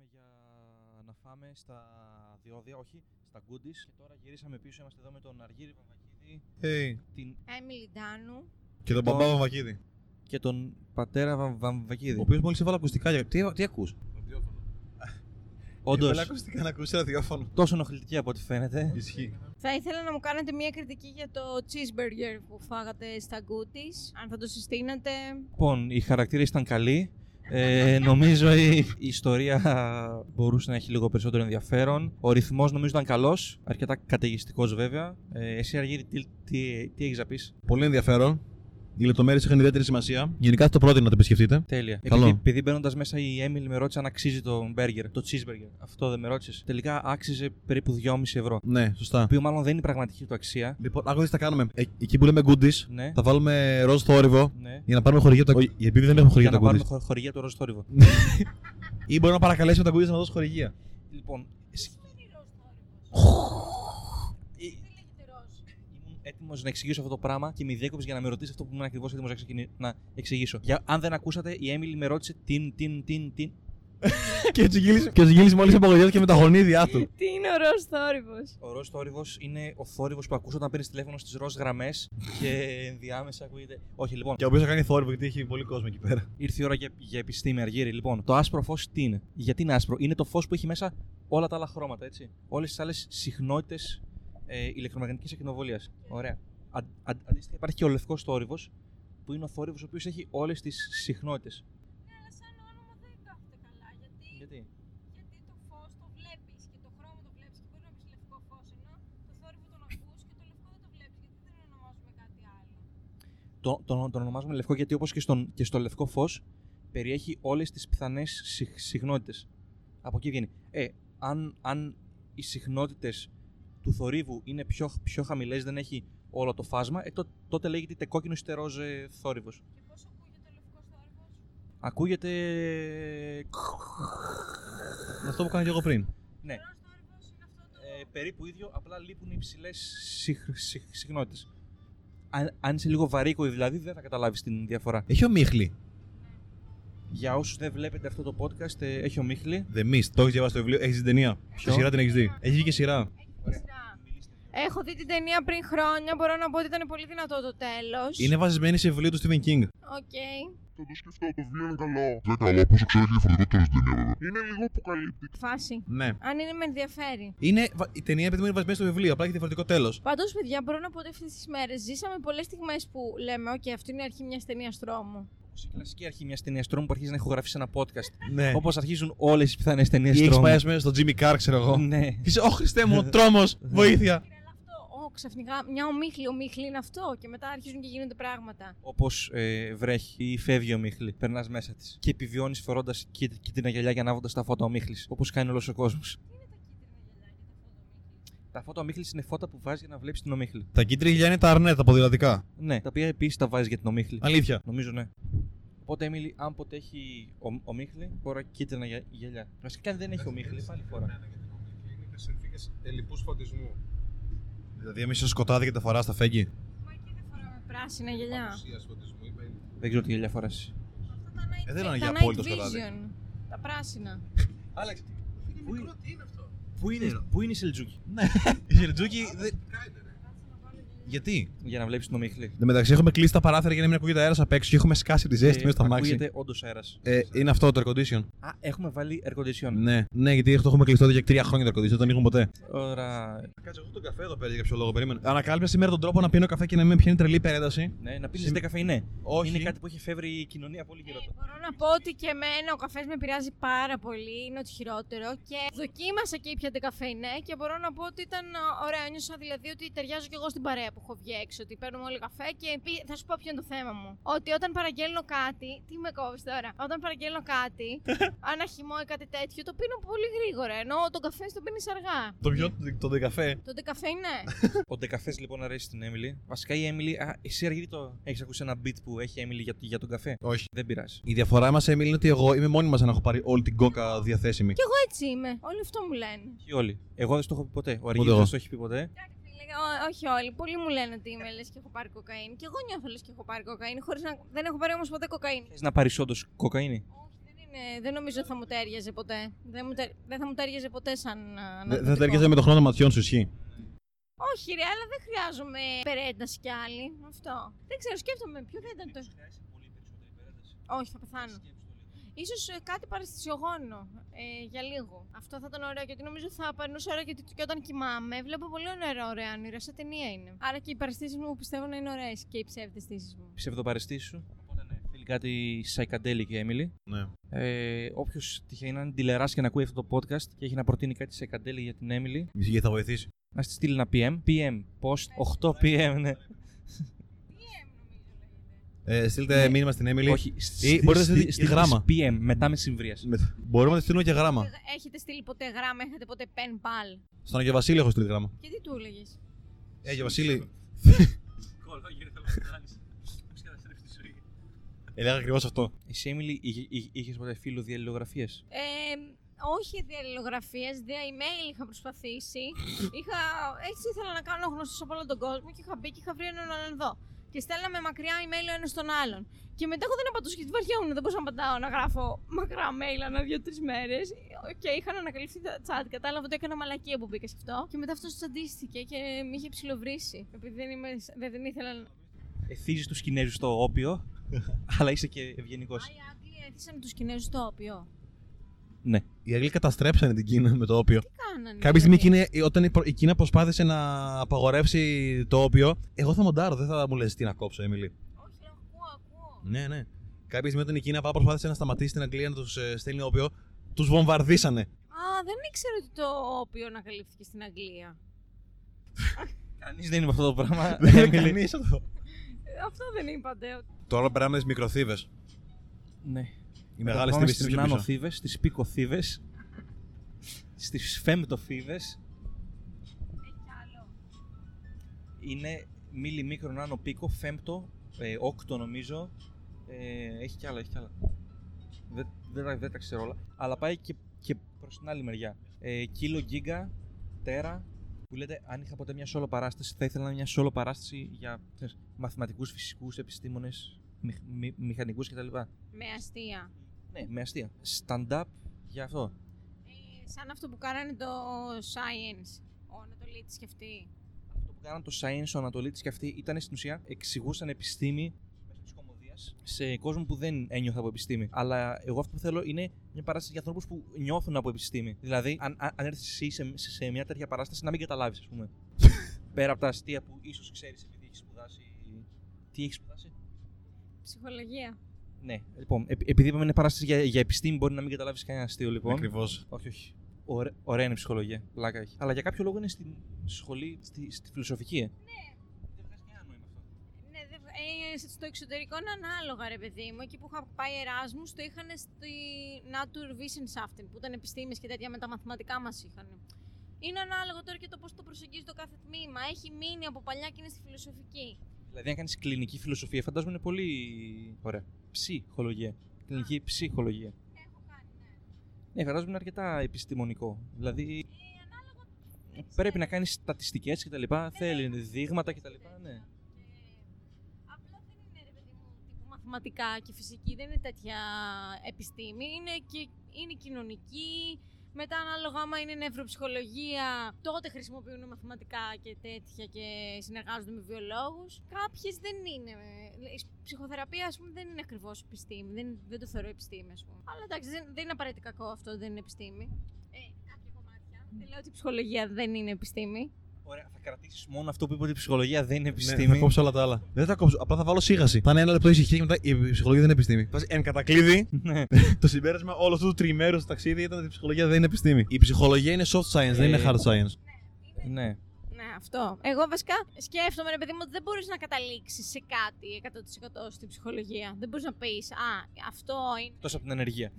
πήγαμε για να φάμε στα διόδια, όχι, στα goodies. Και τώρα γυρίσαμε πίσω, είμαστε εδώ με τον Αργύρι Βαμβακίδη, Hey. την... Έμιλι Ντάνου. Και τον τον- μπαμπά Βαμβακίδη. και τον πατέρα Βαμ- Ο Βαμβακίδη. οποίος μόλις έβαλε ακουστικά. για- Τι, τι ακούς; Όντως, Έβαλε ακουστικά να ακούσει ραδιόφωνο. τόσο ενοχλητική από ό,τι φαίνεται. Ισχύει. Θα ήθελα να μου κάνετε μια κριτική για το cheeseburger που φάγατε στα goodies. Αν θα το συστήνατε. Λοιπόν, οι χαρακτήρες ήταν καλοί. Ε, νομίζω η, η ιστορία μπορούσε να έχει λίγο περισσότερο ενδιαφέρον. Ο ρυθμός νομίζω ήταν καλός, αρκετά καταιγιστικός βέβαια. Ε, εσύ Αργύρι, τι, τι, τι έχεις να πεις; Πολύ ενδιαφέρον. Οι λεπτομέρειες είχαν ιδιαίτερη σημασία. Γενικά θα το πρότεινα να το επισκεφτείτε. Τέλεια. Καλό. Επειδή, επειδή μπαίνοντας μέσα η Έμιλι με ρώτησε αν αξίζει το burger, το cheeseburger. Αυτό δεν με ρώτησες. Τελικά άξιζε περίπου 2,5 ευρώ. Το Ναι, σωστά. οποίο μάλλον δεν είναι η πραγματική του αξία. Λοιπόν, άκου τι θα κάνουμε. Ε, εκεί που λέμε goodies, Ναι. θα βάλουμε ροζ θόρυβο ναι. για να πάρουμε χορηγία από τα goodies. Επειδή δεν έχουμε χορηγία Για από να τα πάρουμε goodies. χο- χορηγία του ροζ θόρυβο. Ή μπορούμε να παρακαλέσουμε τα goodies να δώσουν χορηγία. λοιπόν, σ- Ε, ήμουν έτοιμος να εξηγήσω αυτό το πράγμα και με διέκοψε για να με ρωτήσεις αυτό που ήμουν ακριβώς έτοιμος να, ξεκινη- να εξηγήσω. Για, αν δεν ακούσατε, η Έμιλι με ρώτησε την, την, την, την. και έτσι γύρισε, και έτσι γύρισε μόλις απογοητεύτηκε με τα γονίδια του. Τι είναι ο ροζ θόρυβος; Ο ροζ θόρυβος είναι ο θόρυβος που ακούς όταν παίρνεις τηλέφωνο στις ροζ γραμμές και ενδιάμεσα ακούγεται. Όχι, λοιπόν. Και ο οποίος θα κάνει θόρυβο γιατί έχει πολύ κόσμο εκεί πέρα. Ήρθε η ώρα για, για επιστήμη, Αργύρι. Λοιπόν, το άσπρο φως τι είναι; Γιατί είναι άσπρο; Είναι το φως που έχει μέσα όλα τα άλλα χρώματα, έτσι. Όλες τις άλλες συχνότητες ε, ηλεκτρομαγνητικής ακτινοβολία. Ωραία. Αν, αν, αντίστοιχα υπάρχει και ο λευκός θόρυβος, που είναι ο θόρυβος ο οποίος έχει όλες τις συχνότητες. Ναι, αλλά σαν όνομα δεν κάθεται καλά. Γιατί, Γιατί; γιατί το φως το βλέπεις και το χρώμα το βλέπεις και μπορεί να πεις λευκό φως. Ενώ το θόρυβο τον ακούς και το λευκό δεν το βλέπεις. Γιατί δεν ονομάζουμε κάτι άλλο. Το, το, τον ονομάζουμε λευκό γιατί όπως και, στον- και στο λευκό φως περιέχει όλες τις πιθανές συχνότητες. Από εκεί βγαίνει. Ε, αν, αν οι συχνότητες του θορύβου είναι πιο, πιο χαμηλές, δεν έχει όλο το φάσμα, ε, τό- τότε λέγεται είτε κόκκινο είτε ροζ ε, θόρυβος. Και πώ ακούγεται ο λευκός θόρυβος; Ακούγεται. Αυτό που κάνω και εγώ πριν. Ναι, Ο ροζ θόρυβος είναι αυτό το. ε, περίπου ίδιο, απλά λείπουν οι υψηλές συχνότητες. Αν, αν είσαι λίγο βαρύκοη δηλαδή, δεν θα καταλάβεις την διαφορά. Έχει ομίχλη. Για όσους δεν βλέπετε αυτό το podcast, ε, έχει ομίχλη. The Mist. Το έχεις διαβάσει το βιβλίο, έχεις την ταινία; Ποιο; Τη σειρά την έχεις δει; Έχει βγει και σειρά; Έχει σειρά. Έχω δει την ταινία πριν χρόνια. Μπορώ να πω ότι ήταν πολύ δυνατό το τέλος. Είναι βασισμένη σε βιβλίο του Stephen King. OK. Θα το σκεφτώ, το βιβλίο είναι καλό. Δεν καλό, πόσο ξέρω έχει διαφορετικό τέλο την ταινία βέβαια. Είναι λίγο αποκαλύπτει. Φάση. Ναι. Αν είναι με ενδιαφέρει. Είναι, βα- η ταινία επειδή μου είναι βασισμένη στο βιβλίο, απλά έχει διαφορετικό τέλος. Πάντως, παιδιά, μπορώ να πω ότι αυτές τις μέρες ζήσαμε πολλές στιγμές που λέμε: Οκ, αυτή είναι η αρχή μιας ταινίας τρόμου. Όπως η κλασική αρχή μιας ταινίας τρόμου που αρχίζει να ηχογραφείς σε ένα podcast. Ναι. Όπως αρχίζουν όλες οι πιθανές ταινίες Ή έχεις τρόμου. πάει ας πούμε, στο Jimmy Carr, ξέρω εγώ. Ναι. Και είσαι, Ω Χριστέ μου, τρόμος, βοήθεια. Είναι αυτό. Ω, ξαφνικά μια ομίχλη. Ομίχλη είναι αυτό. Και μετά αρχίζουν και γίνονται πράγματα. Όπως ε, βρέχει ή φεύγει ο Μίχλη, περνάς μέσα της και επιβιώνεις φορώντας κίτρινα γυαλιά και ανάβοντας τα φώτα ο Μίχλη. Όπως κάνει όλος ο κόσμος. Τι είναι τα κίτρινα γυαλιά και τα φώτα Τα φώτα ο Μίχλης είναι φώτα που βάζει για να βλέπει την ομίχλη. Τα κίτρινα γυαλιά είναι τα αρνέ, τα ποδηλατικά. Ναι, τα οποία επίσης τα βάζει για την ομίχλη. Αλήθεια. Νομίζω ναι. Οπότε, Έμιλι, αν ποτέ έχει ο, ομίχλη, φορά κίτρινα γυα- γυαλιά. Βασικά, αν δεν έχει ομίχλη, πάλι φορά. Είναι και συνθήκες ελλειπούς φωτισμού. Δηλαδή, εμείς στο σκοτάδι και τα φοράς στα φέγγι. Μα εκεί δεν φοράμε πράσινα γυαλιά. Απουσία φωτισμού, είπε. Δεν ξέρω τι γυαλιά φοράς. Αυτά τα night, Ε, δεν είναι τα για night απόλυτο σκοτάδι. vision. Τα πράσινα. Άλεξ, Είναι Πού μικρό, τι είναι αυτό; Πού είναι, πού είναι η Σελτζούκη, η Σιρτζούκη. Δεν- Κάιντερ, ε. Γιατί; για να βλέπεις την ομίχλη. Εν τω μεταξύ, έχουμε κλείσει τα παράθυρα για να μην ακούγεται αέρας απ' έξω και έχουμε σκάσει τη ζέστη μέσα στο αμάξι. Ακούγεται όντως αέρας. Ε, είναι αυτό το air condition. Α, έχουμε βάλει air condition. Ναι, ναι, γιατί το έχουμε κλειστό εδώ για τρία χρόνια το air condition, δεν το ανοίγουμε ποτέ. Ωραία. Κάτσε, εγώ τον καφέ εδώ πέρα για κάποιο λόγο, περίμενε. Ανακάλυψα σήμερα τον τρόπο να πίνω καφέ και να μην με πιάνει τρελή υπερένταση. Ναι, να πίνεις Συμ- 10 καφεϊνέ. Όχι. Είναι κάτι που έχει εφεύρει η κοινωνία πολύ καιρό. Ε, μπορώ να πω ότι και εμένα ο καφές με επηρεάζει πάρα πολύ. Είναι ότι χειρότερο. Και δοκίμασα και ήπια καφέινε και μπορώ να πω ότι ήταν α, ωραία. Νιώσα δηλαδή ότι ταιριάζω κι εγώ στην παρέα που έχω βγει έξω. Ότι παίρνουμε όλοι καφέ και επί- θα σου πω ποιο είναι το θέμα μου. Ότι όταν παραγγέλνω κάτι. Τι με κόβεις τώρα; Όταν παραγγέλνω κάτι, ένα χυμό ή κάτι τέτοιο, το πίνω πολύ γρήγορα. Ενώ τον καφέ τον πίνεις αργά. Το πιο, το δεκαφέ. Το καφέ Ο ντεκαφές λοιπόν αρέσει στην Έμιλι. Βασικά η Έμιλι. Α, εσύ αργή το έχεις ακούσει ένα beat που έχει η Έμιλι για, για τον καφέ; Όχι. Δεν πειράζει. Η διαφορά μας, Έμιλ, είναι ότι εγώ είμαι μόνη μας να έχω πάρει όλη την κόκα διαθέσιμη. Κι εγώ έτσι είμαι. Όλοι αυτό μου λένε. Και όλοι. Εγώ δεν στο έχω πει ποτέ. Ο Αργύρης εγώ. δεν στο έχει πει ποτέ. Εντάξει, φίλε, ό- όχι όλοι. Πολλοί μου λένε ότι είμαι λες και έχω πάρει κοκαίνη. Και εγώ νιώθω λες και έχω πάρει κοκαίνη. Χωρίς να... Δεν έχω πάρει όμως ποτέ κοκαίνη. Θες να πάρεις όντως κοκαίνη; Όχι, δεν είναι είναι, δεν νομίζω θα μου τέριαζε ποτέ. Δεν, μου τε- δεν θα μου τέριαζε ποτέ σαν α, Δεν θα ναρκωτικό. ταιριάζει με το χρόνο των ματιών σου, ισχύει. Όχι, ρε, αλλά δεν χρειάζομαι περένταση κι άλλη. Αυτό. Δεν ξέρω, σκέφτομαι ποιο θα ήταν το. Όχι, θα πεθάνω. Ίσως ε, κάτι παρεστησιογόνο ε, για λίγο. Αυτό θα ήταν ωραίο γιατί νομίζω θα περνούσε ωραία γιατί και όταν κοιμάμαι βλέπω πολύ ωραία, ωραία όνειρα. Σαν ταινία είναι. Άρα και οι παρεστήσει μου πιστεύω να είναι ωραίες και οι ψεύδεστήσει μου. Ψευδοπαρεστήσεις σου. Οπότε ναι, θέλει κάτι psychedelic η Emily. Ναι. Ε, Όποιος τυχαίνει να είναι τηλεράσει και να ακούει αυτό το podcast και έχει να προτείνει κάτι psychedelic για την Emily, Μισή θα βοηθήσει. να στη στείλει ένα PM. PM, post 8 PM, ναι. Ε, στείλτε Ναι. μήνυμα στην Emily. Όχι, Ή μπορείτε να στείλετε και γράμμα. PM, μετά μεσημβρίας. Με- Μπορούμε να τη στείλουμε και γράμμα. Έχετε στείλει ποτέ γράμμα, έχετε ποτέ pen pal. Στον Αγιο Βασίλη έχω στείλει γράμμα. Και τι του έλεγες; Ε, Αγιο Βασίλη, έλεγα ακριβώς αυτό. Εσύ, Emily, είχε- είχε- είχες ποτέ φίλο διαλληλογραφίες; Ε, όχι διαλληλογραφίες, δια email είχα προσπαθήσει. είχα, έτσι ήθελα να κάνω γνωστός από όλο τον κόσμο και είχα μπει και είχα βρει έναν Ολλανδό. Και στέλναμε μακριά email ο ένας τον άλλον. Και μετά εγώ δεν απαντούσα γιατί βαριόμουν, δεν μπορούσα να απαντάω να γράφω μακρά mail ανά δύο-τρεις μέρες. Και είχαν ανακαλυφθεί τα chat. Κατάλαβα ότι έκανα μαλακία που μπήκα σε αυτό. Και μετά αυτός τσαντίστηκε και με είχε ψιλοβρίσει. Επειδή δεν, είμαι, δεν, δεν ήθελα να. Εθίζεις τους Κινέζους στο όπιο, αλλά είσαι και ευγενικός. Α, οι Άγγλοι έθισαν τους Κινέζους στο όπιο. Ναι. Οι Αγγλοί καταστρέψανε την Κίνα με το όπιο. Τι κάνανε. Κάποια στιγμή δηλαδή; εκείνη- όταν η προ- η Κίνα προσπάθησε να απαγορεύσει το όπιο, εγώ θα μοντάρω, δεν θα μου λες τι να κόψω, Έμιλι. Όχι, ακούω, ακούω. Ναι, ναι. Κάποια στιγμή όταν η Κίνα απλά προσπάθησε να σταματήσει την Αγγλία να τους στέλνει όπιο, τους βομβαρδίσανε. Α, δεν ήξερα ότι το όπιο ανακαλύφθηκε στην Αγγλία. Κανείς δεν είναι αυτό το πράγμα. Δεν είναι Emily. κανείς αυτό. Ε, Αυτό δεν είπατε. Τώρα περάμε τι μικροθύβες. Ναι. Οι μεγάλε Πάμε θύβε στις είναι πιο πίσω. νανοθύβες, στις πικοθύβες, στις φέμπτοθύβες. Έχει άλλο. Είναι μίλι μικρό νάνο πίκο, φέμπτο, ε, όκτο νομίζω. Ε, έχει κι άλλα, έχει κι άλλα. Δεν, δεν, τα- δεν τα ξέρω όλα. Αλλά πάει και, και προς την άλλη μεριά. Ε, κίλο, γίγκα, τέρα, που λέτε αν είχα ποτέ μια σόλο παράσταση, θα ήθελα να είναι μια σόλο παράσταση για ξέρεις, μαθηματικούς, φυσικούς, επιστήμονες, μηχ, μη, μηχανικούς κτλ. Με αστεία. Ναι, με αστεία. Stand-up για αυτό. Ε, σαν αυτό που κάνανε το Science. Ο Ανατολίτης και αυτή. Αυτό που κάναν το Science, ο Ανατολίτης και αυτοί ήταν στην ουσία εξηγούσαν επιστήμη μέσω ψυχομοδίας σε κόσμο που δεν ένιωθε από επιστήμη. Αλλά εγώ αυτό που θέλω είναι μια παράσταση για ανθρώπους που νιώθουν από επιστήμη. Δηλαδή, αν, αν, αν έρθεις εσύ σε, σε, σε μια τέτοια παράσταση, να μην καταλάβεις, ας πούμε. Πέρα από τα αστεία που ίσως ξέρεις επειδή έχεις σπουδάσει. Τι έχεις σπουδάσει; Ψυχολογία. Ναι, λοιπόν, επ- επειδή είπαμε είναι παράσταση για, για επιστήμη, μπορεί να μην καταλάβεις κανένα αστείο, λοιπόν. Ακριβώς. Όχι, όχι. Ωρα- ωραία είναι η ψυχολογία. Πλάκα έχει. Αλλά για κάποιο λόγο είναι στη σχολή, στη, στη φιλοσοφική. Ε. Ναι. Δεν βγάζει κανένα νόημα αυτό. Ναι, δε, ε, στο εξωτερικό είναι ανάλογα, ρε παιδί μου. Εκεί που είχα πάει Εράσμους, το είχαν στη Naturwissenschaften, που ήταν επιστήμες και τέτοια με τα μαθηματικά μας είχαν. Είναι ανάλογο τώρα και το πώς το προσεγγίζει το κάθε τμήμα. Έχει μείνει από παλιά και είναι στη φιλοσοφική. Δηλαδή, αν κάνεις κλινική φιλοσοφία, φαντάζομαι είναι πολύ ωραία. Ψυχολογία. Κλινική ψυχολογία. Έχω κάνει, ναι. Ναι, φαντάζομαι είναι αρκετά επιστημονικό. Δηλαδή, Ε, ανάλογα. δεν πρέπει ξέρω. να κάνει στατιστικές κτλ. Θέλει δείγματα κτλ. Ναι. Και Απλά δεν είναι ρε παιδί μου τύπου μαθηματικά και φυσική, δεν είναι τέτοια επιστήμη. Είναι, και, είναι κοινωνική. Μετά, ανάλογα άμα είναι νευροψυχολογία, τότε χρησιμοποιούν μαθηματικά και τέτοια και συνεργάζονται με βιολόγους. Κάποιες δεν είναι. ε, Η ψυχοθεραπεία, ας πούμε, δεν είναι ακριβώς επιστήμη. Δεν, δεν το θεωρώ επιστήμη, ας πούμε. Αλλά εντάξει, δεν, δεν είναι απαραίτητα κακό αυτό, δεν είναι επιστήμη. Ε, κάποια κομμάτια. Δεν λέω ότι η ψυχολογία δεν είναι επιστήμη. Ωραία, θα κρατήσεις μόνο αυτό που είπε ότι η ψυχολογία δεν είναι Ναι, επιστήμη. θα κόψω όλα τα άλλα. Δεν θα κόψω, απλά θα βάλω σίγαση. Θα είναι ένα λεπτό ησυχία και μετά η ψυχολογία δεν είναι επιστήμη. Βάζει εν κατακλείδη, ναι. το συμπέρασμα όλο αυτού του τριημέρου στο ταξίδι ήταν ότι η ψυχολογία δεν είναι επιστήμη. Η ψυχολογία είναι soft science, δεν είναι Ε, hard science. ναι. Ναι, αυτό. Εγώ βασικά σκέφτομαι, ρε παιδί μου, ότι δεν μπορείς να καταλήξεις σε κάτι 100% στην ψυχολογία. Δεν μπορείς να πεις, Α, αυτό είναι. Τόσο από την ενεργεία.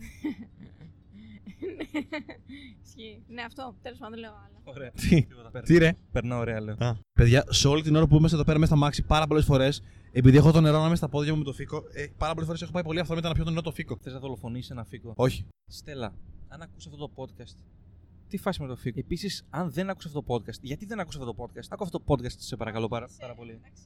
Ισχύει. Ναι, αυτό. Τέλος πάντων, δεν λέω άλλα. Ωραία. Τι, Περνά- τι ρε. Περνά ωραία, λέω. Α. Παιδιά, σε όλη την ώρα που είμαστε εδώ πέρα μέσα στα μάξι πάρα πολλές φορές, επειδή έχω το νερό να είμαι στα πόδια μου με το φίκο, ε, πάρα πολλές φορές έχω πάει πολύ αυθόρμητα να πιω το νερό το φίκο. Θες να δολοφονήσεις ένα φίκο. Όχι. Στέλλα, αν ακούσει αυτό το podcast, τι φάση με το φίκο. Επίσης, αν δεν ακούσει αυτό το podcast, γιατί δεν ακούσει αυτό το podcast, άκου αυτό το podcast, σε παρακαλώ πάρα, πάρα πολύ. Εντάξει,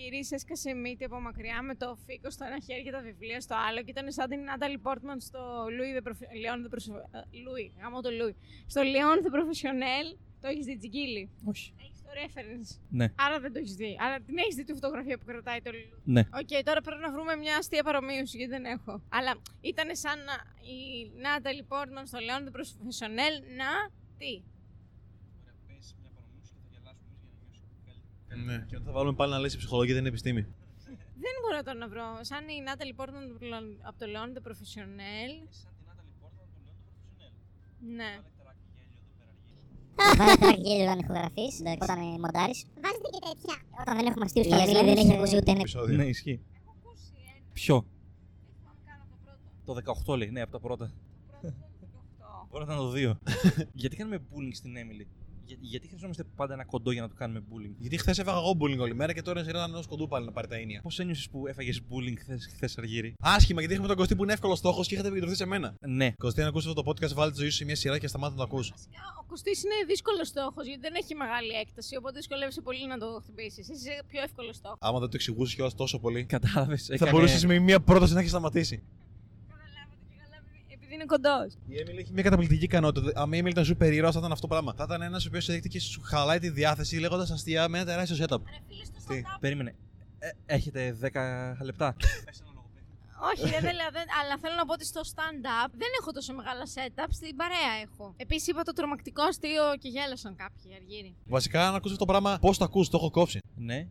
Αργύρης έσκασε μύτη από μακριά με το φίκο στο ένα χέρι και τα βιβλία στο άλλο και ήταν σαν την Νάταλι Πόρτμαν στο Louis the Prof- Leon the Prof- ε, Louis, γαμώ το Louis. Στο Leon the Professionnel το έχεις δει Τζιγκίλη; Όχι. Έχεις το reference. Ναι. Άρα δεν το έχεις δει. Αλλά την έχεις δει τη φωτογραφία που κρατάει το Λουλού. Ναι. Οκ, τώρα πρέπει να βρούμε μια αστεία παρομοίωση γιατί δεν έχω. Αλλά ήταν σαν να η Νάταλι Πόρτμαν στο Leon the Professionnel να. Τι; Ναι. Και όταν θα βάλουμε πάλι να λες η ψυχολογία δεν είναι επιστήμη. Δεν μπορώ τώρα να βρω. Σαν η Νάταλι Πόρτμαν από το Leon the Professionnel. Ναι. Βάζει τράκι γέλιο όταν ηχογραφείς, όταν μοντάρεις. Βάζετε και τέτοια. Όταν δεν έχουμε αστείους και δηλαδή δεν έχει ακούσει ούτε ένα. Επεισόδιο. Ναι, ισχύει. Έχω ακούσει ένα. Ποιο; Θυμάμαι καν από το πρώτο. Το 18 λέει, ναι, από τα πρώτα. Το πρώτο ήταν το 18. Μπορεί να ήταν το 2. γιατί κάνουμε bullying στην Έμιλι. Για, γιατί χρειαζόμαστε πάντα ένα κοντό για να του κάνουμε bullying; Γιατί χθες έφαγα εγώ bullying όλη μέρα και τώρα είναι σειρά ένα κοντού πάλι να πάρει τα ίνια. Πώς ένιωσες που έφαγες bullying χθες, Αργύρι; Άσχημα γιατί έχουμε τον Κωστή που είναι εύκολος στόχος και είχατε επικεντρωθεί σε μένα. Ναι. Κωστή, να ακούσει αυτό το podcast, βάλτε τη ζωή σου σε μια σειρά και σταμάτα να το ακούς. Βασικά, ο Κωστής είναι δύσκολος στόχος γιατί δεν έχει μεγάλη έκταση. Οπότε δυσκολεύεσαι πολύ να το χτυπήσεις. Εσύ είσαι πιο εύκολος στόχος. Άμα δεν το εξηγούσες κιόλας τόσο πολύ. Κατάλαβες. Θα μπορούσες με μια πρόταση να έχεις σταματήσει. Καταλάβατε και καλά, επειδή είναι κοντός. Η Έμιλ έχει μια καταπληκτική ικανότητα. Αν η Έμιλ ήταν σούπερ ήρωα, θα ήταν αυτό το πράγμα. Θα ήταν ένας ο οποίος δείχνει και σου χαλάει τη διάθεση λέγοντας αστεία με ένα τεράστιο setup. Ρε φίλε, στο Τι; stand-up. Περίμενε. Ε, έχετε 10 λεπτά. Όχι, ρε, δεν, λέω, δεν, αλλά θέλω να πω ότι στο stand-up δεν έχω τόσο μεγάλα setup, στην παρέα έχω. Επίσης είπα το τρομακτικό αστείο και γέλασαν κάποιοι αργύρι. Βασικά, αν ακούσει αυτό το πράγμα, πώς το ακούς, το έχω κόψει. ναι.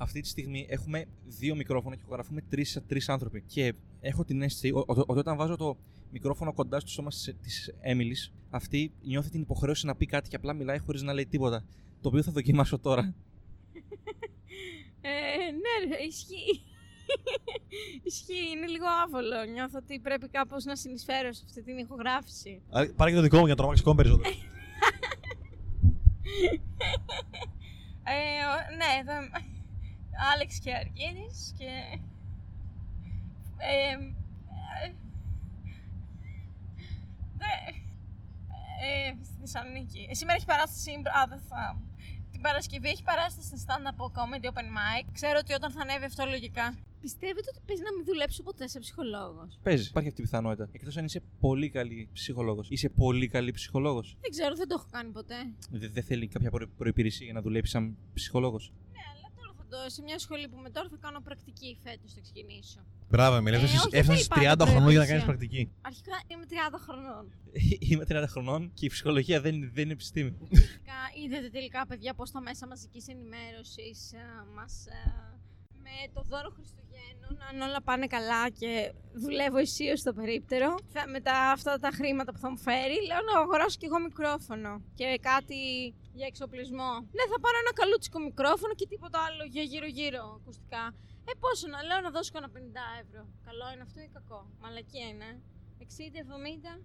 Αυτή τη στιγμή έχουμε δύο μικρόφωνα και ηχογραφούμε τρεις τρεις άνθρωποι. Και έχω την αίσθηση ο- ο- ότι όταν βάζω το μικρόφωνο κοντά στο σώμα της Έμιλης, αυτή νιώθει την υποχρέωση να πει κάτι και απλά μιλάει χωρίς να λέει τίποτα. Το οποίο θα δοκιμάσω τώρα. Ε, ναι, ρε, ισχύει. ισχύει, είναι λίγο άβολο. Νιώθω ότι πρέπει κάπως να συνεισφέρω σε αυτή την ηχογράφηση. Άρα, Πάρε και το δικό μου για να τρομάξει ακόμα περισσότερο. Ε, ο- ναι, εδώ είμαι. Άλεξ και Αργύρης και... Ε, ε, ναι. Ε, στη Θεσσαλονίκη. Ε, σήμερα έχει παράσταση, α, δεν θα... Την Παρασκευή έχει παράσταση στην stand-up comedy open mic. Ξέρω ότι όταν θα ανέβει αυτό λογικά. Πιστεύετε ότι παίζει να μην δουλέψω ποτέ σε ψυχολόγος; Παίζει. Υπάρχει αυτή η πιθανότητα. Εκτός αν είσαι πολύ καλή ψυχολόγος. Είσαι πολύ καλή ψυχολόγος. Δεν ξέρω, δεν το έχω κάνει ποτέ. Δεν δεν θέλει κάποια προ- προπηρεσία για να δουλέψει σαν ψυχολόγος. Ναι, αλλά τώρα θα το. Σε μια σχολή που είμαι τώρα θα κάνω πρακτική φέτος, θα ξεκινήσω. Μπράβο, Έμιλ. Ε, όχι, δεν Έφτασες θέλει πάντα 30 χρονών για να προϋπηρεσία. κάνει πρακτική. Αρχικά είμαι 30 χρονών. Είμαι 30 χρονών και η ψυχολογία δεν, δεν είναι επιστήμη. Τελικά, είδατε τελικά, παιδιά, πώς τα μέσα μαζικής ενημέρωσης μας. Με το δώρο Χριστουγέννων, αν όλα πάνε καλά και δουλεύω αισίω στο περίπτερο, θα, με τα, αυτά τα χρήματα που θα μου φέρει, λέω να αγοράσω κι εγώ μικρόφωνο και κάτι για εξοπλισμό. Ναι, θα πάρω ένα καλούτσικο μικρόφωνο και τίποτα άλλο για γύρω-γύρω ακουστικά. Ε, πόσο να λέω να δώσω κανένα 50 ευρώ. Καλό είναι αυτό ή κακό; Μαλακία είναι. 60-70.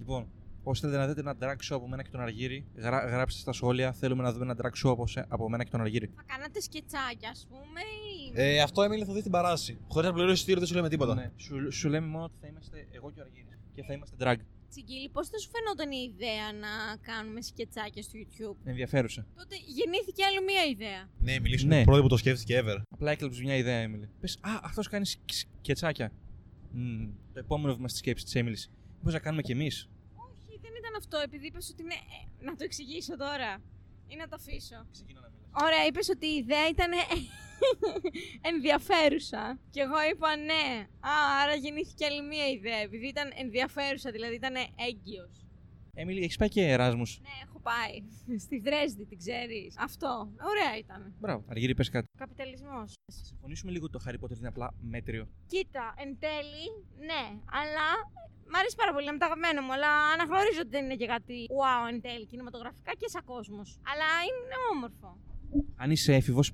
Λοιπόν, όσοι θέλετε να δείτε ένα drag show από μένα και τον Αργύρι, γρα, γράψτε στα σχόλια. Θέλουμε να δούμε ένα drag show από, σε- από μένα και τον Αργύρι. Θα κάνατε σκετσάκια, ας πούμε, ή. Ε, αυτό Έμιλ θα δει στην παράση. Χωρίς να πληρώσεις εισιτήριο δεν σου λέμε τίποτα. Ναι. Σου, σου λέμε μόνο ότι θα είμαστε εγώ και ο Αργύρι. Και θα είμαστε drag. Τσιγκίλη, πώς θα σου φαινόταν η ιδέα να κάνουμε σκετσάκια στο YouTube; Ενδιαφέρουσα. Τότε γεννήθηκε άλλη μία ιδέα. Ναι, μιλήσουμε Ναι. ναι. πρώτο που το σκέφτηκε ever. Απλά έκλεψε μια ιδέα, Έμιλι. Πες, Α, αυτός κάνει σκ- σκετσάκια. Μμμ, το επόμενο βήμα στη σκέψη της Έμιλι. Μήπως να κάνουμε κι εμείς. Όχι, δεν ήταν αυτό, επειδή είπες ότι είναι. ε, να το εξηγήσω τώρα. Ή να το αφήσω. Ωραία, είπες ότι η ιδέα ήταν ε, ενδιαφέρουσα. Και εγώ είπα ναι. Α, άρα γεννήθηκε άλλη μία ιδέα. Επειδή ήταν ενδιαφέρουσα, δηλαδή ήταν έγκυος. Έμιλι, έχεις πάει και Εράσμους; Ναι, έχω πάει. Στη Δρέσδη, την ξέρεις. Αυτό. Ωραία ήταν. Μπράβο. Αργύρι, πες κάτι. Καπιταλισμός. Συμφωνήσουμε λίγο ότι το Harry Potter είναι απλά μέτριο. Κοίτα, εν τέλει, ναι, αλλά μ' αρέσει πάρα πολύ, είναι με το αγαπημένο μου. Αλλά αναγνωρίζω ότι δεν είναι και κάτι wow εν τέλει κινηματογραφικά και σαν κόσμος. Αλλά είναι όμορφο. Αν είσαι έφηβος,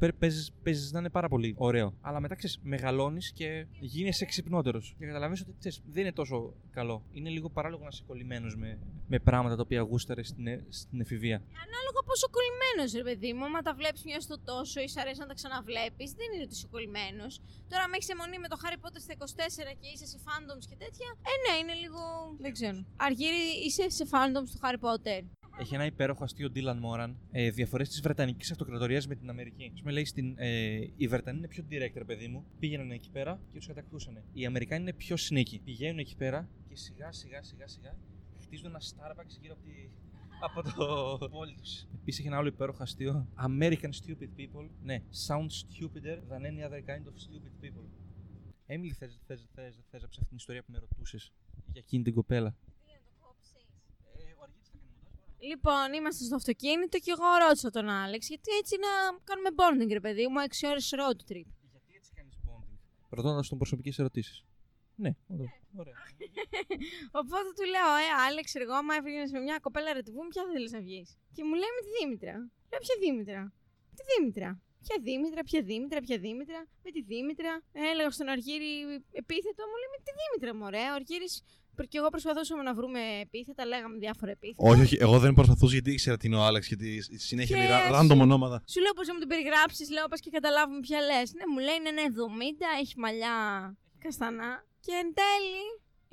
παίζεις να είναι πάρα πολύ ωραίο. Αλλά μετά ξέρεις, μεγαλώνεις και γίνεσαι ξυπνότερος. Και καταλαβαίνεις ότι ξέρεις, δεν είναι τόσο καλό. Είναι λίγο παράλογο να είσαι κολλημένος με, με πράγματα τα οποία γούσταρες στην, ε- στην εφηβεία. Ανάλογα πόσο κολλημένος, ρε παιδί μου, άμα τα βλέπεις μια στο τόσο ή σ' αρέσει να τα ξαναβλέπεις, δεν είναι ότι είσαι κολλημένος. Τώρα, αν έχεις αιμονή με το Harry Potter στα 24 και είσαι σε fandoms και τέτοια, ε, ναι, είναι λίγο. Δεν ξέρω. Αργύρι, είσαι σε fandoms του Harry Potter. Έχει ένα υπέροχο αστείο Dylan Moran. Ε, Διαφορές της Βρετανικής Αυτοκρατορίας με την Αμερική. Α πούμε, λέει στην. Ε, οι Βρετανοί είναι πιο direct, ρε παιδί μου. Πήγαιναν εκεί πέρα και τους κατακτούσαν. Οι Αμερικάνοι είναι πιο sneaky. Πηγαίνουν εκεί πέρα και σιγά σιγά σιγά σιγά χτίζουν ένα Starbucks γύρω από, τη... από το πόλη τους. Επίσης έχει ένα άλλο υπέροχο αστείο. American stupid people. Ναι, sound stupider than any other kind of stupid people. Έμιλι, θες, θες, θες, θες να πεις αυτήν την ιστορία που με ρωτούσες για εκείνη την κοπέλα; Ε, ο Αργύρης θα κάνει μοντάζ, μπορώ να- Λοιπόν, είμαστε στο αυτοκίνητο και εγώ ρώτησα τον Άλεξ γιατί έτσι να κάνουμε bonding, ρε παιδί μου, 6 ώρες road trip. Γιατί έτσι κάνεις bonding; Ρωτώντας τον προσωπικές ερωτήσεις. Ναι, ωραία. ωραία. Οπότε του λέω, Ε, Άλεξ, εγώ άμα έφυγε με μια κοπέλα ρετεβού, με ποια θέλεις να βγεις; Και μου λέει με τη Δήμητρα. Λέω, Ποια Δήμητρα. Τη Δήμητρα. Ποια Δήμητρα, ποια Δήμητρα, ποια Δήμητρα. Με τη Δήμητρα. Έλεγα στον Αργύρι επίθετο, μου λέει με τη Δήμητρα, μωρέ. Ο Αργύρης και εγώ προσπαθούσαμε να βρούμε επίθετα, λέγαμε διάφορα επίθετα. Όχι, όχι, εγώ δεν προσπαθούσα γιατί ήξερα τι είναι ο Άλεξ γιατί συνέχεια Και λέει σου- random ονόματα. Σου λέω πώ να μου την περιγράψεις, λέω πας και καταλάβουμε ποια λες. Ναι, μου λέει είναι ένα 70, έχει μαλλιά καστανά. Και εν τέλει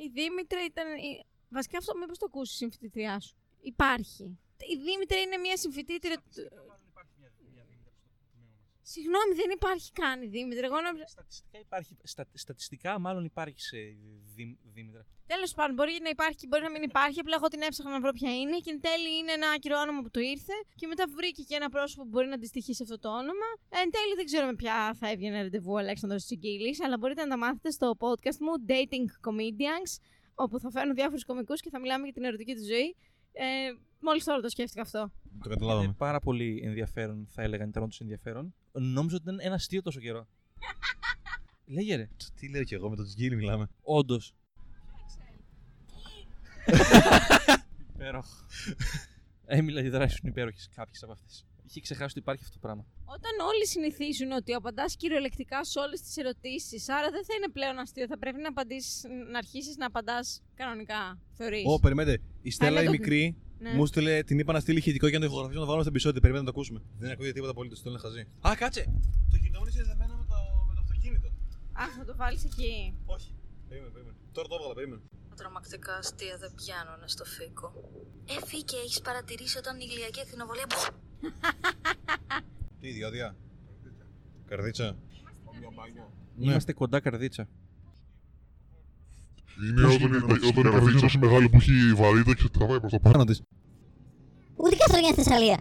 η Δήμητρα ήταν. η- Βασικά αυτό μήπως το ακούσεις η συμφιτητριά σου. Υπάρχει. Η Δήμητρα είναι μια συμφιτήτρια. του- Μάλλον υπάρχει μια, μια Δήμητρα στο τμήμα μας. Συγγνώμη, δεν υπάρχει καν η Δήμητρα. Εγώ νόμιζα. Στατιστικά, υπάρχει, στα, στατιστικά μάλλον υπάρχει σε Δήμ, Δήμητρα. Τέλος πάντων, μπορεί να υπάρχει, μπορεί να μην υπάρχει. Απλά εγώ την έψαχνα να βρω ποια είναι. Και εν τέλει είναι ένα άκυρο όνομα που του ήρθε. Και μετά βρήκε και ένα πρόσωπο που μπορεί να αντιστοιχεί σε αυτό το όνομα. Εν τέλει δεν ξέρω με ποια θα έβγαινε ραντεβού ο Αλέξανδρος Τσιγκίλης, αλλά μπορείτε να τα μάθετε στο podcast μου Dating Comedians, όπου θα φέρνω διάφορους κομικούς και θα μιλάμε για την ερωτική τους ζωή. Ε, Μόλις τώρα το σκέφτηκα αυτό. Το Είναι καταλάβαμε. πάρα πολύ ενδιαφέρον, θα έλεγαν, ήταν όντως ενδιαφέρον. Νόμιζα ότι ήταν ένα αστείο τόσο καιρό. Λέγε ρε. Τι λέω κι εγώ με τον Τζιγίλη μιλάμε. Όντως. Υπέροχο. Έμιλα, οι δράσει είναι υπέροχες κάποιες από αυτές. Είχε ξεχάσει ότι υπάρχει αυτό το πράγμα. Όταν όλοι συνηθίζουν ότι απαντάς κυριολεκτικά σε όλες τις ερωτήσεις, άρα δεν θα είναι πλέον αστείο. Θα πρέπει να, απαντήσεις, να αρχίσεις να απαντάς κανονικά. Θεωρείς. Ω, περιμένετε. Η Στέλλα η το- μικρή Ναι. μου στείλε, την είπα να στείλει ηχητικό για να το ηχογραφήσω να το βάλουμε στο επεισόδιο. Περιμένετε να το ακούσουμε. Δεν ακούγεται τίποτα απολύτω. Το είναι χαζί. Α, κάτσε! Το κινητό μου είναι συνδεδεμένο με το, με το αυτοκίνητο. Α, θα το βάλεις εκεί. Όχι. Περίμενε, περίμενε. Τώρα το έβγαλα, περίμενε. Τρομακτικά αστεία δεν πιάνουνε στο φίκο. Ε, Φίκε, έχεις παρατηρήσει όταν η ηλιακή ακτινοβολία. Τι, διόδια; Καρδίτσα. Ναι. Είμαστε κοντά καρδίτσα. Είναι όταν, είναι- όταν η καρδίτσα τόσο μεγάλη που έχει βαρύτητα και σε τραβάει προς τα πάνω. Πάνω της. Ούτε Καστοριά στη Θεσσαλία.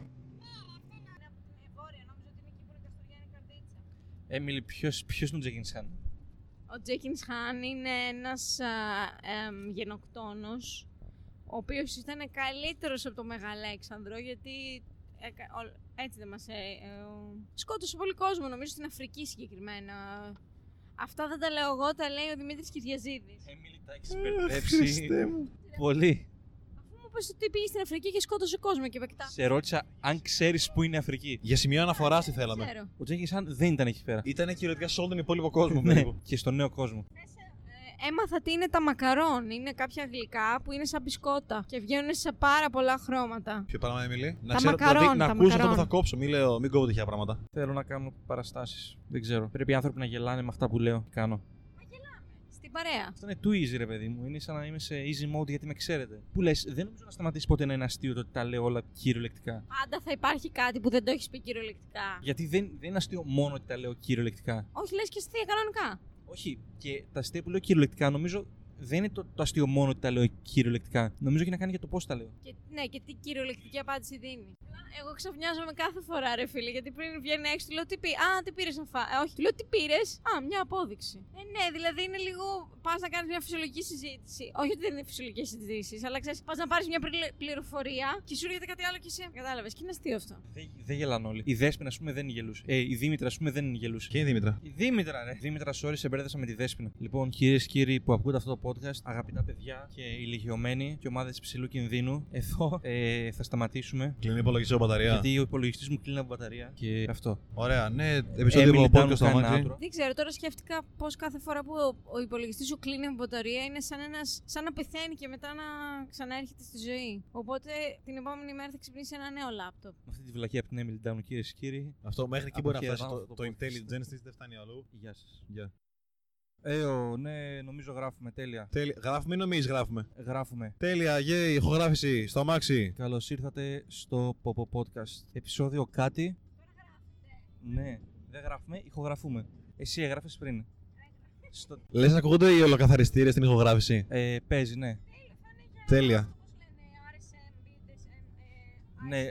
Έμιλι, ποιος είναι ο Τζέκινς Χάν; Ο Τζέκινς Χάν είναι ένας α, εμ, γενοκτόνος, ο οποίος ήταν καλύτερος από τον Μεγαλέξανδρο, γιατί ε, κα- ο- έτσι δεν μας... Ε, ε, ο- σκότωσε πολύ κόσμο, νομίζω στην Αφρική συγκεκριμένα. Αυτά δεν τα λέω εγώ, τα λέει ο Δημήτρης Κυριαζίδης. Έμιλι, τα έχεις μπερδέψει. Πολύ. Αφού μου είπες ότι πήγες στην Αφρική και σκότωσε κόσμο και πεκτά. Σε ρώτησα αν ξέρεις πού είναι η Αφρική. Για σημείο αναφοράς τι θέλαμε. Ξέρω. Ο Τζέκιν Χάν δεν ήταν εκεί πέρα. Ήταν κυριολεκτικά σε όλο τον υπόλοιπο κόσμο. Ναι, περίπου. και στον νέο κόσμο. Ε, έμαθα τι είναι τα μακαρόν. Είναι κάποια γλυκά που είναι σαν μπισκότα και βγαίνουν σε πάρα πολλά χρώματα. Ποιο πράγμα, Έμιλι. Να Τα ξέρω, μακαρόν, δηλαδή, να τα ακούσω αυτό που μακαρόν. θα κόψω. Μην, λέω, μην κόβω τέτοια πράγματα. Θέλω να κάνω παραστάσεις. Δεν ξέρω. Πρέπει οι άνθρωποι να γελάνε με αυτά που λέω. Τι κάνω. Στην παρέα. Αυτό είναι too easy, ρε παιδί μου. Είναι σαν να είμαι σε easy mode γιατί με ξέρετε. Που λες, δεν νομίζω να σταματήσει ποτέ να είναι αστείο το ότι τα λέω όλα κυριολεκτικά. Πάντα θα υπάρχει κάτι που δεν το έχεις πει κυριολεκτικά. Γιατί δεν, δεν είναι αστείο μόνο ότι τα λέω κυριολεκτικά. Όχι, λες και αστεία κανονικά. Όχι. Και τα αστεία που λέω κυριολεκτικά νομίζω δεν είναι το, το αστείο μόνο ότι τα λέω κυριολεκτικά. Νομίζω έχει να κάνει για το πώς τα λέω. Και, ναι, και τι κυριολεκτική απάντηση δίνει. Εγώ ξαφνιάζομαι κάθε φορά, ρε φίλε, γιατί πριν βγαίνει έξω, του λέω τι πει. Α, τι πήρες να φά. Ε, όχι, του λέω τι πήρες; Α, μια απόδειξη. Ε, ναι, δηλαδή είναι λίγο. Πας να κάνεις μια φυσιολογική συζήτηση. Όχι ότι δεν είναι φυσιολογικές συζητήσεις, αλλά ξέρεις, πας να πάρεις μια πλη- πληροφορία και σου έρχεται κάτι άλλο και εσύ. Κατάλαβες. Και είναι αστείο αυτό. Δεν, δεν γελάνε όλοι. Η Δέσποινα, ας πούμε, δεν γελούσε. Ε, η Δήμητρα, ας πούμε, δεν γελούσε. Και η Δήμητρα. Η Δήμητρα, ρε. Δήμητρα, sorry, σε μπέρδεσα με τη Δέσποινα. Λοιπόν, κυρίες και κύριοι που ακούτε αυτό το podcast, αγαπητά παιδιά και ηλικιωμένοι και ομάδες υψηλού κινδύνου, εδώ ε, θα σταματήσουμε. Κλείνει υπολογιστή μπαταρία. Γιατί ο υπολογιστής μου κλείνει από μπαταρία και αυτό. Ωραία, ναι, επεισόδιο Emily από Down podcast στο κάνει αμάξι. outro. Δεν ξέρω, τώρα σκέφτηκα πώς κάθε φορά που ο, ο υπολογιστής σου κλείνει από μπαταρία είναι σαν, ένας, σαν να πεθαίνει και μετά να ξαναέρχεται στη ζωή. Οπότε την επόμενη μέρα θα ξυπνήσει ένα νέο λάπτοπ. Με αυτή τη βλακία από την Emily Down, κυρίες και κύριοι. Αυτό μέχρι εκεί Από μπορεί να χέρα, φτάσει. το- Το, το το podcast. intelligence της δεν φτάνει αλλού. Γεια σας. Γεια. Ε, ο, ναι, νομίζω γράφουμε. Τέλεια. Τέλεια. Γράφουμε ή νομίζεις γράφουμε. Γράφουμε. Τέλεια, γεια, ηχογράφηση στο αμάξι. Καλώς ήρθατε στο Popo Podcast. Επισόδιο κάτι. Ναι, δεν γράφουμε, ηχογραφούμε. Εσύ έγραφες πριν. Στο... Λες να ακούγονται οι ολοκαθαριστήρες στην ηχογράφηση; Ε, παίζει, ναι. Τέλεια. ναι.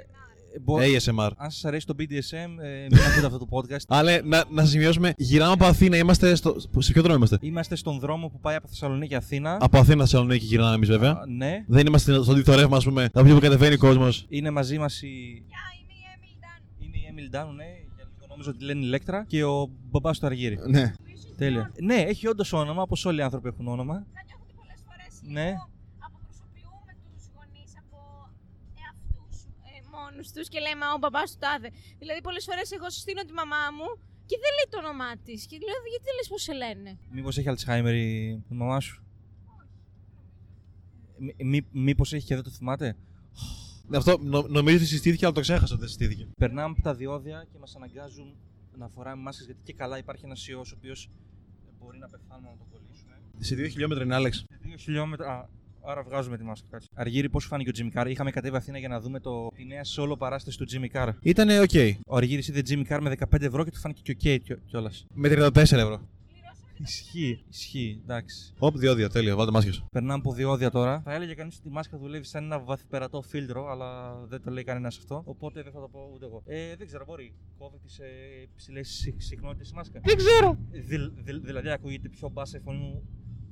Ε, μπο- ASMR. Αν σας αρέσει το BDSM, ε, μην ακούτε αυτό το podcast. Αλλά να, να σημειώσουμε, γυράμε από Αθήνα, είμαστε στο. Σε ποιο δρόμο είμαστε; Είμαστε στον δρόμο που πάει από Θεσσαλονίκη Αθήνα. Από Αθήνα Θεσσαλονίκη γυρνάμε εμείς βέβαια. Α, ναι. Δεν είμαστε στο δίκτυο ρεύμα, ας πούμε. Να πούμε που κατεβαίνει ο κόσμος. Είναι μαζί μας η. Είναι η Emily Down, ναι. Για λίγο νόμιζα ότι λένε Ηλέκτρα. Και ο μπαμπάς του Αργύρι. Ναι. Τέλεια. Ναι, έχει όντως όνομα, όπως όλοι οι άνθρωποι έχουν όνομα. Θα νιώθετε πολλές φορές Ναι. Ε, μόνους τους και λέμε «Α, ο μπαμπάς του τάδε». Δηλαδή πολλές φορές εγώ συστήνω τη μαμά μου και δεν λέει το όνομά της και λέω γιατί δεν λες πώς σε λένε; Μήπως έχει Αλτσχάιμερ η η μαμά σου; Μή, μή, Μήπως έχει και δεν το θυμάται; Αυτό νο, νομίζω ότι συστήθηκε, αλλά το ξέχασα ότι δεν συστήθηκε. Περνάμε από τα διόδια και μας αναγκάζουν να φοράμε μάσκες γιατί και καλά υπάρχει ένας ιός ο οποίος μπορεί να πεθάνουμε να το κολλήσουμε. Σε δύο χιλιόμετρα είναι, Άλεξ. Σε δύο χιλιόμετρα. Α, άρα βγάζουμε τη μάσκα. Κάτσε. Αργύρι, πώς φάνηκε ο Jimmy Carr; Είχαμε κατέβει Αθήνα για να δούμε το... τη νέα solo παράσταση του Jimmy Carr. Ήτανε οκ. Ο Αργύρι είδε Jimmy Carr με 15 ευρώ και του φάνηκε και οκ κιόλας. Με 34 ευρώ. Ισχύει, ισχύει, εντάξει. Οπ, διόδια, τέλεια, βάλτε μάσκες. Περνάμε από διόδια τώρα. Θα έλεγε κανείς ότι η μάσκα δουλεύει σαν ένα βαθυπερατό φίλτρο, αλλά δεν το λέει κανένας αυτό. Οπότε δεν θα το πω ούτε εγώ. Ε, δεν ξέρω, μπορεί. Κόβει τις ε, υψηλέ συχνότητες η μάσκα; Δεν ξέρω. Δη, δη- δηλαδή, ακούγεται πιο μπάσα η φωνή μου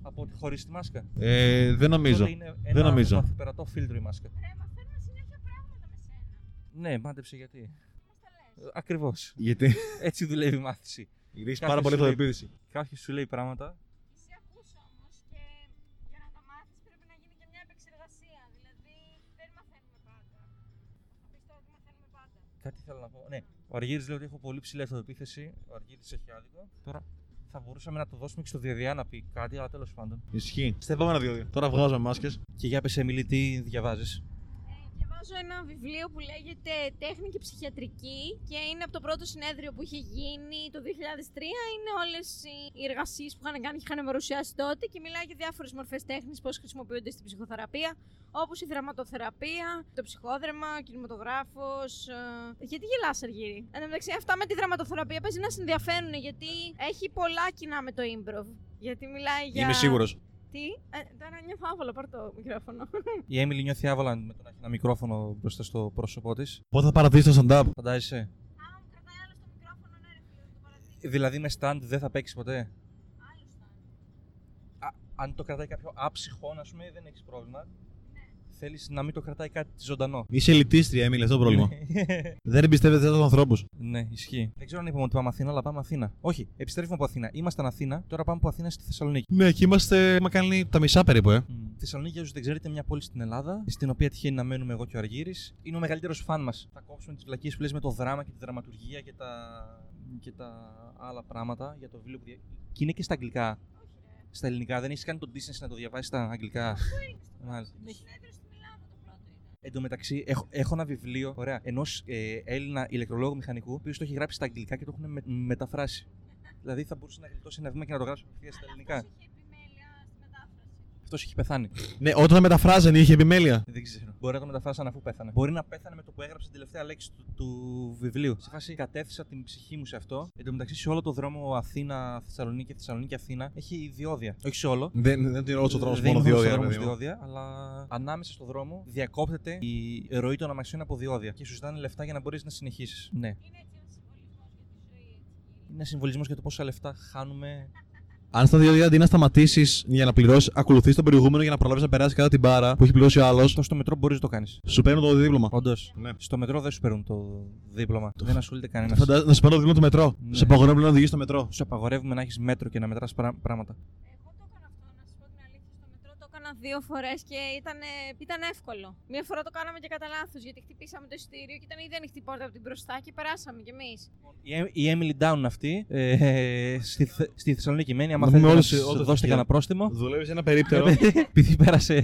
από ότι χωρίς τη μάσκα. Ε, δεν νομίζω. Τότε είναι ένα Δεν νομίζω. βαθυπερατό φίλτρο η μάσκα. Ρε, μαθαίνουμε συνέχεια πράγματα με σένα. Ναι, μάντεψε γιατί. Μας τα λες. Ακριβώς. Γιατί; Έτσι δουλεύει η μάθηση. Γιατί έχει Κάποιος πάρα πολύ σου λέει- αυτοεπίδηση. Κάποιος σου λέει πράγματα. Εσύ ακούς όμως και για να τα μάθεις πρέπει να γίνει και μια επεξεργασία. Δηλαδή δεν μαθαίνουμε πάντα. Πιστεύω ότι μαθαίνουμε πάντα. Κάτι θέλω να πω. Ναι, ο Αργύρης λέει ότι έχω πολύ ψηλή αυτοεπίθεση. Ο Αργύρης έχει άδικο. Τώρα θα μπορούσαμε να το δώσουμε και στο Διαδιά να πει κάτι, αλλά τέλος πάντων. Ισχύει. Στα επόμενα διόδια. Τώρα βγάζουμε μάσκες. Και για πες, Εμιλή, τι διαβάζεις; Ε, διαβάζω ένα βιβλίο που λέγεται Τέχνη και Ψυχιατρική και είναι από το πρώτο συνέδριο που είχε γίνει το 2003. Είναι όλες οι εργασίες που είχαν κάνει και είχαν παρουσιάσει τότε και μιλάει για διάφορες μορφές τέχνης, πώς χρησιμοποιούνται στην ψυχοθεραπεία, όπως η δραματοθεραπεία, το ψυχόδραμα, ο κινηματογράφος. Γιατί γελάς, Αργύρι; Εν τω μεταξύ, αυτά με τη δραματοθεραπεία παίζει να σε ενδιαφέρουν γιατί έχει πολλά κοινά με το improv. Γιατί μιλάει για. Είμαι σίγουρος. Τι. Ε, τώρα νιώθω άβολα, πάρ το μικρόφωνο. Η Έμιλι νιώθει άβολα με το να έχει ένα μικρόφωνο μπροστά στο πρόσωπό της. Πότε θα παρατήσει το stand-up; Φαντάζεσαι. Άμα μου κρατάει άλλο στο μικρόφωνο, ναι, ρε φίλε, θα το παρατηρήσω. Δηλαδή με stand δεν θα παίξει ποτέ; Άλλο stand. Α, αν το κρατάει κάποιο άψυχο, ας πούμε, δεν έχεις πρόβλημα. Θέλεις να μην το κρατάει κάτι ζωντανό. Είσαι ελιτίστρια, Έμιλη, αυτό το πρόβλημα. δεν εμπιστεύεται τους ανθρώπους. ναι, ισχύει. Δεν ξέρω αν είπαμε ότι πάμε Αθήνα, αλλά πάμε Αθήνα. Όχι, επιστρέφουμε από Αθήνα. Ήμασταν Αθήνα, τώρα πάμε από Αθήνα στη Θεσσαλονίκη. Ναι, εκεί είμαστε. Μα κάνει τα μισά περίπου, ε. Μμ. Θεσσαλονίκη, για όσους δεν ξέρετε, είναι μια πόλη στην Ελλάδα, στην οποία τυχαίνει να μένουμε εγώ και ο Αργύρης. Είναι ο μεγαλύτερος φαν μας. Θα κόψουμε τις βλακίες που λες με το δράμα και τη δραματουργία και τα, και τα άλλα πράγματα για το βιβλίο που. Δια... Και είναι και στα αγγλικά. Στα ελληνικά. Δεν έχεις κάνει τον business να το διαβάσεις στα αγγλικά. Μάλιστα. Το συνέδριο στην Ελλάδα το πρώτο ήταν. Εν τω μεταξύ, έχω, έχω ένα βιβλίο ωραία, ενός ε, Έλληνα ηλεκτρολόγου μηχανικού, ο οποίος το έχει γράψει στα αγγλικά και το έχουν με, μεταφράσει. δηλαδή θα μπορούσε να γλιτώσει ένα βήμα και να το γράψει απευθείας στα ελληνικά. Αυτός είχε επιμέλεια στη μετάφραση. Αυτός έχει πεθάνει. Ναι, όταν μεταφράζανε είχε επιμέλεια. Δεν ξέρω. Μπορεί να το μεταφράσαν αφού πέθανε. Μπορεί να πέθανε με το που έγραψε την τελευταία λέξη του, του βιβλίου. Σε φάση κατέθεσα την ψυχή μου σε αυτό. Εν τω μεταξύ, σε όλο το δρόμο Αθήνα-Θεσσαλονίκη και Θεσσαλονίκη-Αθήνα έχει διόδια. Όχι σε όλο. Δεν, δεν είναι όλος ο δρόμος, Δεν μόνο είναι όλος ο διόδια. δρόμος ρε παιδί μου. διόδια, αλλά ανάμεσα στο δρόμο διακόπτεται η ροή των αμαξιών από διόδια και σου ζητάνε λεφτά για να μπορείς να συνεχίσεις. Ναι. Είναι έτσι ένα συμβολισμός για τη ζωή, έτσι. Είναι συμβολισμός για το πόσα λεφτά χάνουμε. Αν στα διόδια αντί να σταματήσεις για να πληρώσεις, ακολουθείς τον προηγούμενο για να προλάβεις να περάσεις κάτω την μπάρα που έχει πληρώσει ο άλλος, Αυτό στο μετρό μπορείς να το κάνεις. σου παίρνουν το δίπλωμα. Όντως. Ναι. Στο μετρό δεν σου παίρνουν το δίπλωμα. Δεν ασχολείται κανένας. Φαντάζομαι να σου παίρνουν το δίπλωμα του μετρό. Ναι. Σε απαγορεύουν να οδηγείς στο μετρό. Σου απαγορεύουμε να έχεις μέτρο και να μετράς πράγματα. Εγώ το έκανα αυτό, να σα πω την αλήθεια. Στο μετρό το έκανα δύο φορές και ήταν, ήταν εύκολο. Μία φορά το κάναμε και κατά λάθος γιατί χτυπήσαμε το εισιτήριο και ήταν ήδη ανοιχτή η πόρτα από την μπροστά και περάσαμε κι εμείς. Η, Em- η Emily Down αυτή ε, στη, Θε- στη Θεσσαλονίκη μένει. Αν Να θέλετε πούμε να όλες- σου όλες δώσετε τις κανένα πρόστιμο. Δουλεύεις σε ένα περίπτερο. Επειδή πέρασε.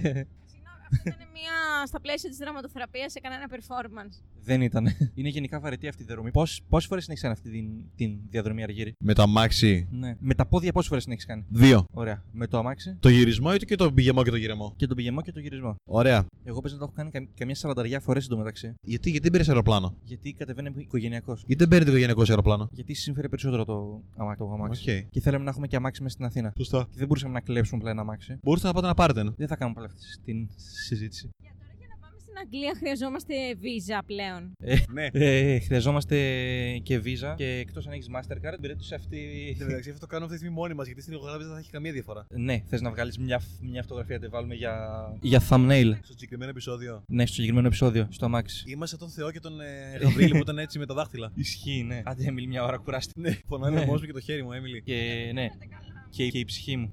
Συγγνώμη, αυτή ήταν μια στα πλαίσια της δραματοθεραπείας έκανα ένα performance. Δεν ήταν. Είναι γενικά βαρετή αυτή η διαδρομή. Πόσες φορές την έχεις κάνει αυτή την, την διαδρομή Αργύρη; Με το αμάξι. Ναι. Με τα πόδια πόσες φορές την έχεις κάνει; Δύο. Ωραία. Με το αμάξι; Το γυρισμό ή και το πηγεμό και το γυρεμό. και τον πηγεμό και το γυρισμό. Ωραία. Εγώ πες να το έχω κάνει κα- καμιά σαρανταριά φορές εντωμεταξύ. Γιατί, γιατί δεν πήρες αεροπλάνο; Γιατί κατεβαίνω οικογενειακώς. Γιατί δεν παίρνει το οικογενειακό σε αεροπλάνο; Γιατί συμφέρει περισσότερο το, αμα- το αμάξι. Οκ. Και θέλαμε να έχουμε και αμάξι μέσα στην Αθήνα. Σωστά. Και δεν μπορούσαμε να κλέψουμε πλέον ένα αμάξι. Μπορείτε να πάτε να πάρετε ένα. Δεν θα κάνουμε πάλι αυτή την συζήτηση. Για τώρα για να πάμε στην Αγγλία χρειαζόμαστε βίζα πλέον. Ναι. Ε, χρειαζόμαστε και βίζα και εκτός αν έχεις Mastercard, την περίπτωση αυτή. μεταξύ αυτό το κάνουμε αυτή τη στιγμή μόνοι μας γιατί στην ηχογράφηση δεν θα έχει καμία διαφορά. ναι, θες να βγάλεις μια, μια φωτογραφία να τη βάλουμε για, για thumbnail; Στο συγκεκριμένο επεισόδιο. Ναι, στο συγκεκριμένο επεισόδιο, στο αμάξι. Είμαστε τον Θεό και τον ε, Γαβρίλη που ήταν έτσι με τα δάχτυλα. Ισχύει, ναι. Άντε, Έμιλι, μια ώρα κουράστηκε. ναι, πονάει Ναι. ο μόνος μου και το χέρι μου, Έμιλι. Και ναι, και, και η ψυχή μου.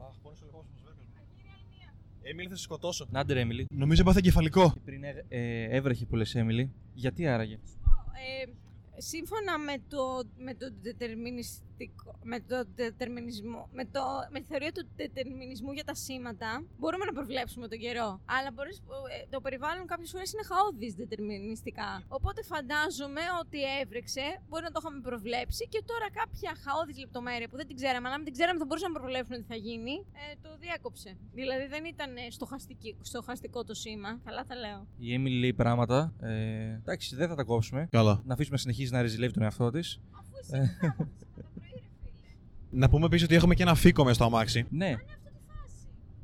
Έμιλι θα σε σκοτώσω. Νάντερ, Έμιλι. Νομίζω έπαθε κεφαλικό. Και πριν ε, ε, έβρεχε που λες Έμιλι. Γιατί άραγε; Ε, σύμφωνα με το, με το δετερμινιστικό, με το δετερμινισμό, με, το, με τη θεωρία του δετερμινισμού για τα σήματα, μπορούμε να προβλέψουμε τον καιρό. Αλλά μπορείς, ε, το περιβάλλον κάποιες φορές είναι χαόδης δετερμινιστικά. Οπότε φαντάζομαι ότι έβρεξε, μπορεί να το είχαμε προβλέψει και τώρα κάποια χαόδης λεπτομέρεια που δεν την ξέραμε, αλλά αν την ξέραμε θα μπορούσαμε να προβλέψουμε τι θα γίνει, ε, το διάκοψε. Δηλαδή δεν ήταν ε, στοχαστική, στοχαστικό το σήμα. Καλά τα λέω. Η Έμιλι λέει πράγματα. Ε, εντάξει, δεν θα τα κόψουμε. Καλά. Να αφήσουμε να συνεχίζει να ριζιλεύει τον εαυτό της. Αφού εσύ δεν το πρωί, ρε φίλε. Να πούμε επίση ότι έχουμε και ένα φίκο μέσα στο αμάξι. Ναι.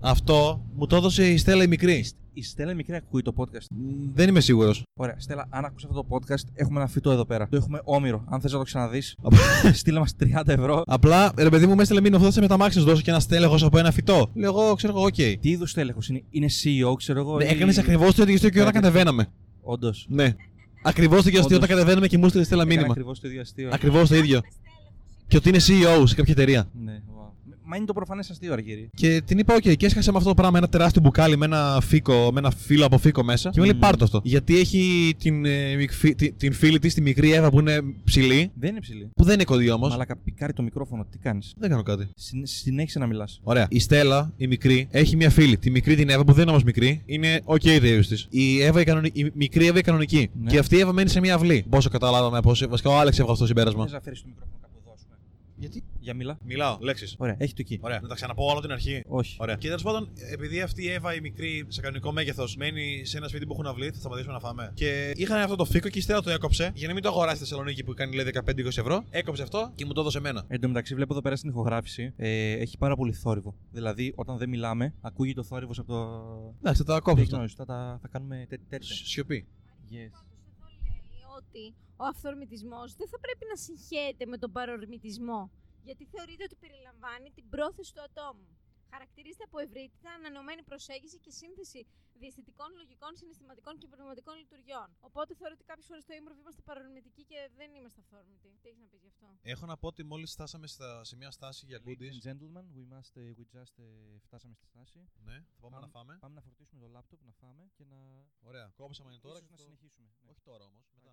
Αυτό μου το έδωσε η Στέλλα η μικρή. Η Στέλλα η μικρή ακούει το podcast. Μ, Δεν είμαι σίγουρος. Ωραία, Στέλλα, αν ακούσει αυτό το podcast, έχουμε ένα φυτό εδώ πέρα. Το έχουμε όμοιρο. Αν θες να το ξαναδείς, στείλε μας 30 ευρώ. Απλά ρε παιδί μου, μου έστειλε μήνυμα αυτό με τα αμάξι να σου δώσω και ένα στέλεχος από ένα φυτό. Λέω εγώ, ξέρω εγώ, οκ. Τι είδους στέλεχος είναι, είναι CEO, ξέρω εγώ. Ναι, έκανες ακριβώς το ίδιο και όταν Κάτι- κατεβαίναμε. Όντως. Ναι. Ακριβώς το ίδιο αστείο όταν Όντως. κατεβαίναμε και μου έστειλε Στέλλα μήνυμα. Ακριβώς το ίδιο αστείο. Ακριβώς το ίδιο. Και ότι είναι CEO σε κάποια εταιρεία. Ναι, wow. Μα είναι το προφανές αστείο, Αργύρι. Και την είπα, OK, και έσκασε με αυτό το πράγμα ένα τεράστιο μπουκάλι με ένα φίκο, με ένα φύλλο από φίκο μέσα. Και μου λέει, Μμμ. πάρ' το αυτό. Γιατί έχει την, ε, μικφι- την, την φίλη της, τη μικρή Εύα που είναι ψηλή, Δεν είναι ψηλή. που δεν είναι κοντή όμως. Μαλάκα, πικάρει το μικρόφωνο, τι κάνεις; Δεν κάνω κάτι. Συνέχισε να μιλάς. Ωραία. Η Στέλλα, η μικρή, έχει μια φίλη. Τη μικρή την Εύα που δεν είναι όμως μικρή. Είναι OK η age της. Η, Εύα, η, κανονι... η μικρή Εύα η κανονική. Ναι. Και αυτή η Εύα μένει σε μια αυλή. Πόσο καταλάβαμε, πόσο... βασικά ο Άλεξ έβγαλε αυτό το συμπέρασμα. Θες να φέρεις το μικρόφωνο κάπου εδώ, ας πούμε. Γιατί. Για μιλά. Μιλάω, λέξεις. Ωραία, έχει το εκεί. Ωραία. Να τα ξαναπώ όλο την αρχή. Όχι. Ωραία. Και τέλος πάντων, επειδή αυτή η Εύα η μικρή σε κανονικό μέγεθος μένει σε ένα σπίτι που έχουν αυλή, θα σταματήσουμε να φάμε. Και είχαν αυτό το φίκο και η Στέλλα το έκοψε για να μην το αγοράσει στη Θεσσαλονίκη που κάνει λέει 15-20 ευρώ. Έκοψε αυτό και μου το έδωσε εμένα. Εν τω μεταξύ, βλέπω εδώ πέρα στην ηχογράφηση ε, έχει πάρα πολύ θόρυβο. Δηλαδή, όταν δεν μιλάμε, ακούγεται ο θόρυβος από το. Εντάξει, θα τα Δεν κόψω. έχει αυτό. νόημα, θα, τα- θα κάνουμε τέ- τέτοια. Σιωπή. Yes. Πάντως εδώ λέει ότι ο αυθορμητισμός δεν θα πρέπει να συγχέεται με τον παρορμητισμό, γιατί θεωρείται ότι περιλαμβάνει την πρόθεση του ατόμου. Χαρακτηρίζεται από ευρύτητα, ανανεωμένη προσέγγιση και σύνθεση διαισθητικών, λογικών, συναισθηματικών και πνευματικών λειτουργιών. Οπότε θεωρώ ότι κάποιες φορές στο ύμβροβ είμαστε παρορμητικοί και δεν είμαστε αυθόρμητοι. Τι έχεις να πεις γι' αυτό; Έχω να πω ότι μόλις φτάσαμε στα, σε μια στάση για Ladies goodies. and gentlemen, we must, uh, we just uh, φτάσαμε στη στάση. Ναι, θα πάμε να φάμε. Πάμε να φορτίσουμε το λάπτοπ, να φάμε και να. Ωραία. Κόψαμε είναι τώρα Ίσως και να το- συνεχίσουμε. Ναι. Όχι τώρα όμως. Μετά.